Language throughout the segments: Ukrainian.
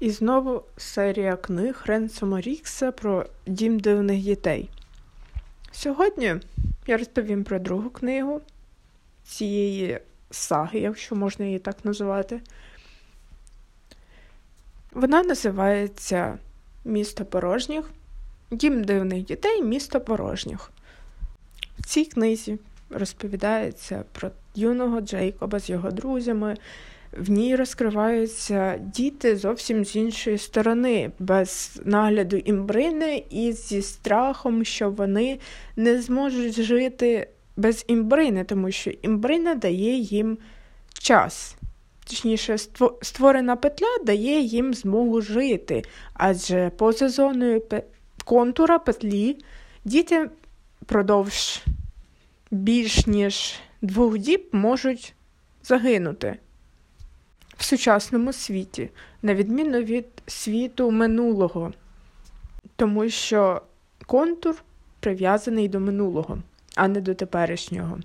І знову серія книг Ренсома Рікса про дім дивних дітей. Сьогодні я розповім про другу книгу цієї саги, якщо можна її так називати. Вона називається Місто порожніх. Дім дивних дітей місто порожніх. В цій книзі розповідається про юного Джейкоба з його друзями. В ній розкриваються діти зовсім з іншої сторони, без нагляду імбрини і зі страхом, що вони не зможуть жити без імбрини, тому що імбрина дає їм час. Точніше, створена петля дає їм змогу жити, адже поза зоною контура петлі діти продовж більш ніж двох діб можуть загинути в сучасному світі, на відміну від світу минулого, тому що контур прив'язаний до минулого, а не до теперішнього.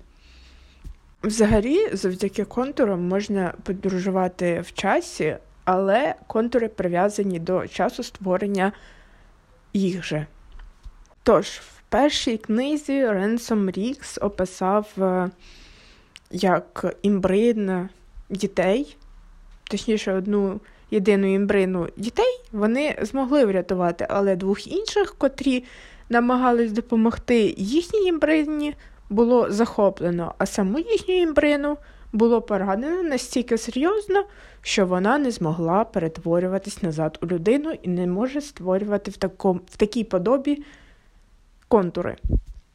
Взагалі, завдяки контурам можна подорожувати в часі, але контури прив'язані до часу створення їх же. Тож, в першій книзі Ренсом Рікс описав, е, як імбрин дітей точніше, одну єдину імбрину дітей, вони змогли врятувати, але двох інших, котрі намагались допомогти їхній імбрині, було захоплено, а саму їхню імбрину було поранено настільки серйозно, що вона не змогла перетворюватись назад у людину і не може створювати в, такому, в такій подобі контури.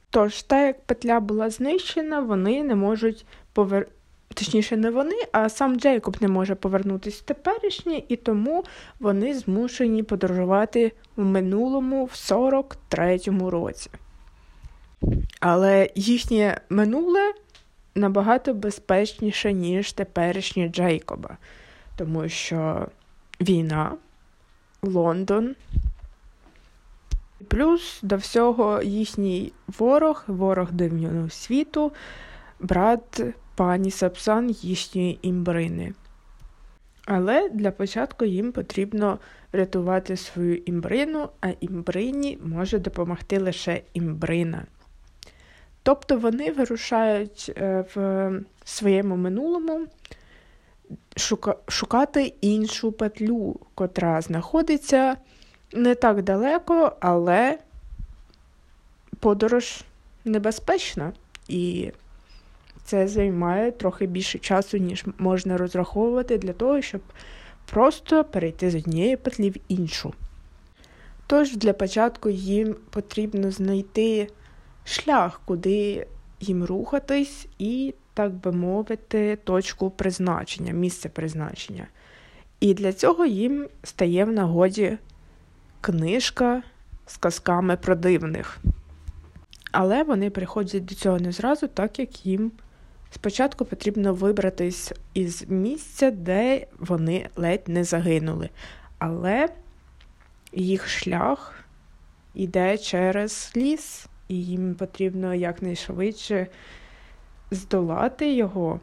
Тож, так як петля була знищена, вони не можуть повер точніше, не вони, а сам Джейкоб не може повернутися в теперішнє, і тому вони змушені подорожувати в минулому в 43-му році. Але їхнє минуле набагато безпечніше, ніж теперішнє Джейкоба, тому що війна, Лондон. Плюс до всього їхній ворог, ворог дивнього світу, брат пані Сапсан їхньої імбрини. Але для початку їм потрібно врятувати свою імбрину, а імбрині може допомогти лише імбрина. Тобто вони вирушають е, в своєму минулому шукати іншу петлю, котра знаходиться не так далеко, але подорож небезпечна. І це займає трохи більше часу, ніж можна розраховувати для того, щоб просто перейти з однієї петлі в іншу. Тож для початку їм потрібно знайти шлях, куди їм рухатись, і, так би мовити, точку призначення, місце призначення. І для цього їм стає в нагоді книжка з казками про дивних. Але вони приходять до цього не зразу, так як їм Спочатку потрібно вибратись із місця, де вони ледь не загинули. Але їх шлях йде через ліс, і їм потрібно якнайшвидше здолати його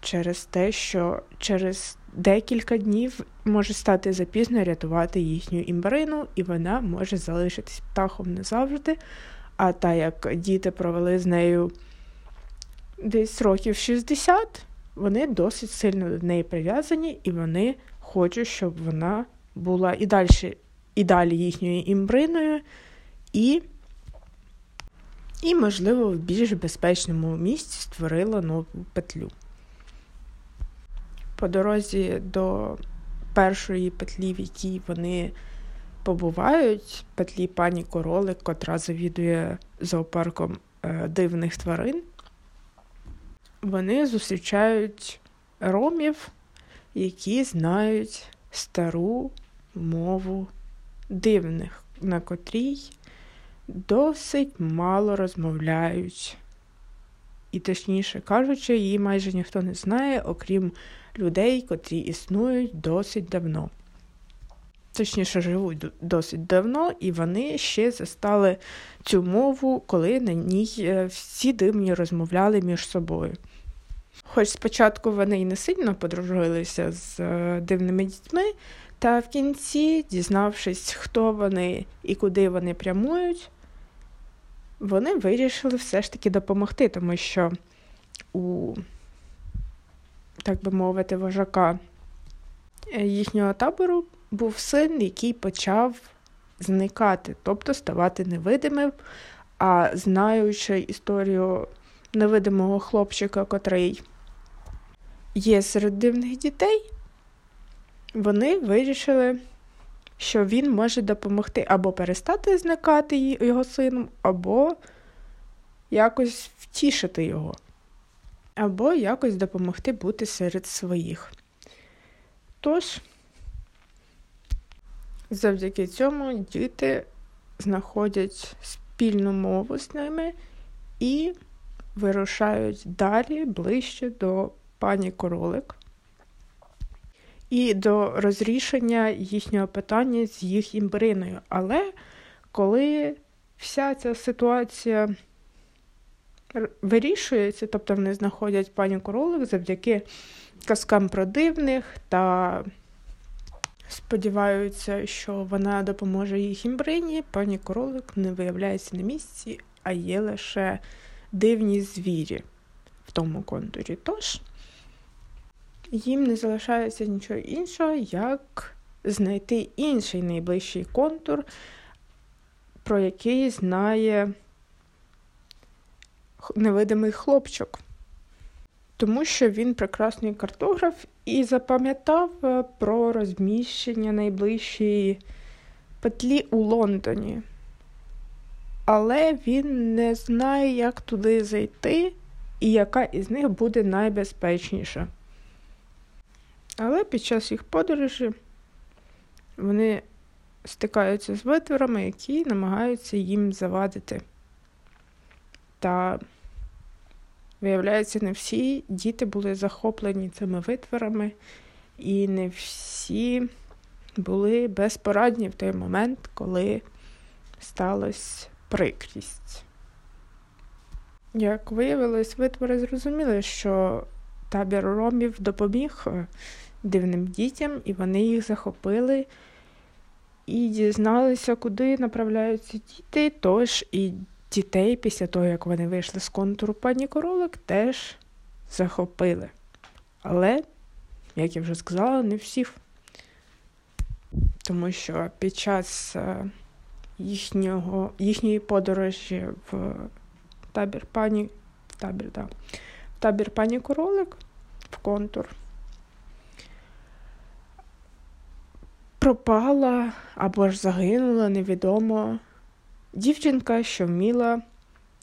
через те, що через декілька днів може стати запізно рятувати їхню імбарину, і вона може залишитись птахом назавжди. А так як діти провели з нею десь років 60, вони досить сильно до неї прив'язані, і вони хочуть, щоб вона була і далі, і далі їхньою імбриною, і, і, можливо, в більш безпечному місці створила нову петлю. По дорозі до першої петлі, в якій вони побувають, петлі пані Королик, котра завідує зоопарком е, дивних тварин вони зустрічають ромів, які знають стару мову дивних, на котрій досить мало розмовляють. І, точніше кажучи, її майже ніхто не знає, окрім людей, котрі існують досить давно. Точніше, живуть досить давно, і вони ще застали цю мову, коли на ній е, всі дивні розмовляли між собою. Хоч спочатку вони й не сильно подружилися з е, дивними дітьми, Та в кінці, дізнавшись, хто вони і куди вони прямують, вони вирішили все ж таки допомогти, тому що у, так би мовити, вожака е, їхнього табору був син, який почав зникати, тобто ставати невидимим. А знаючи історію невидимого хлопчика, котрий є серед дивних дітей, вони вирішили, що він може допомогти або перестати зникати його сином, або якось втішити його, або якось допомогти бути серед своїх. Тож, завдяки цьому діти знаходять спільну мову з ними і вирушають далі ближче до пані Королик і до розрішення їхнього питання з їх імбриною. Але коли вся ця ситуація вирішується, тобто вони знаходять пані Королик завдяки казкам про дивних та сподіваються, що вона допоможе їх імбрині, пані Королик не виявляється на місці, а є лише дивні звірі в тому контурі. Тож їм не залишається нічого іншого, як знайти інший найближчий контур, про який знає невидимий хлопчик. Тому що він прекрасний картограф і запам'ятав е, про розміщення найближчої петлі у Лондоні. Але він не знає, як туди зайти і яка із них буде найбезпечніша. Але під час їх подорожі вони стикаються з витворами, які намагаються їм завадити. Та, виявляється, не всі діти були захоплені цими витворами, і не всі були безпорадні в той момент, коли сталася прикрість. Як виявилось, витвори зрозуміли, що табір ромів допоміг е, дивним дітям, і вони їх захопили і дізналися, куди направляються діти. Тож і дітей, після того, як вони вийшли з контуру пані Королик, теж захопили. Але, як я вже сказала, не всіх. Тому що під час е, їхнього, їхньої подорожі в табір пані табір, да, в табір пані Королик в контур. Пропала або ж загинула невідомо дівчинка, що вміла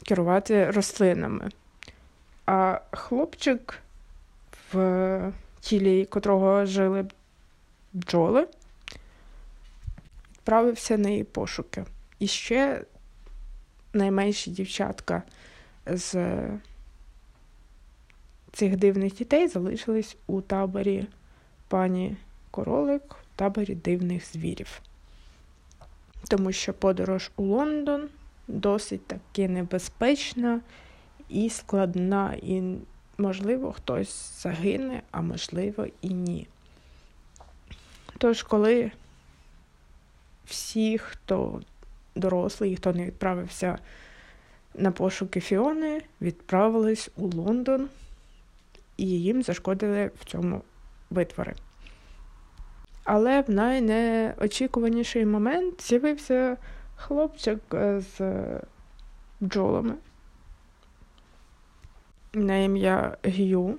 керувати рослинами. А хлопчик, в тілі котрого жили бджоли, відправився на її пошуки. І ще найменші дівчатка з цих дивних дітей залишились у таборі пані Королик, в таборі дивних звірів. Тому що подорож у Лондон досить таки небезпечна і складна, і, можливо, хтось загине, а можливо, і ні. Тож, коли всі, хто дорослий, хто не відправився на пошуки Фіони, відправились у Лондон, і їм зашкодили в цьому витвори. Але в найнеочікуваніший момент з'явився хлопчик е, з бджолами на ім'я Г'ю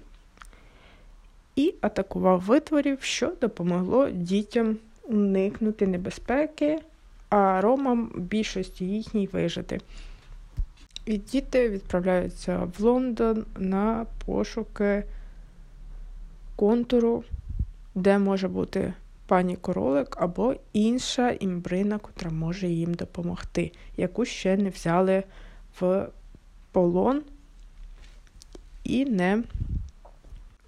і атакував витворів, що допомогло дітям уникнути небезпеки, а ромам більшості їхній вижити. І діти відправляються в Лондон на пошуки контуру, де може бути пані королик або інша імбрина, котра може їм допомогти, яку ще не взяли в полон і не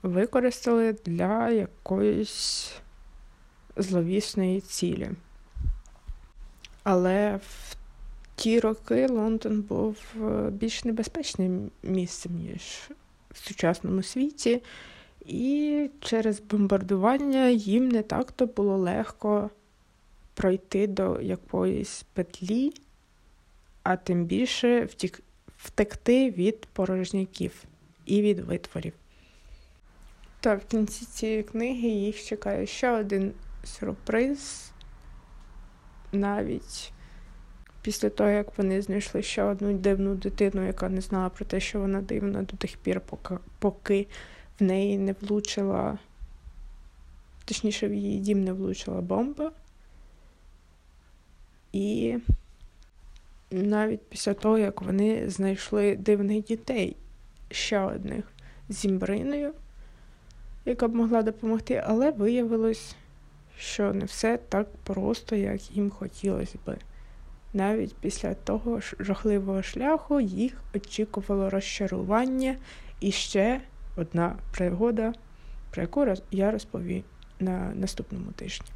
використали для якоїсь зловісної цілі. Але в ті роки Лондон був е, більш небезпечним місцем, ніж в сучасному світі. І через бомбардування їм не так-то було легко пройти до якоїсь петлі, а тим більше втік... втекти від порожняків і від витворів. Та в кінці цієї книги їх чекає ще один сюрприз. Навіть після того, як вони знайшли ще одну дивну дитину, яка не знала про те, що вона дивна до тих пір, поки, в неї не влучила, точніше, в її дім не влучила бомба. І навіть після того, як вони знайшли дивних дітей ще одних з Імбриною, яка б могла допомогти, але виявилось, що не все так просто, як їм хотілося би. Навіть після того жахливого шляху їх очікувало розчарування і ще одна пригода, про яку я розповім на наступному тижні.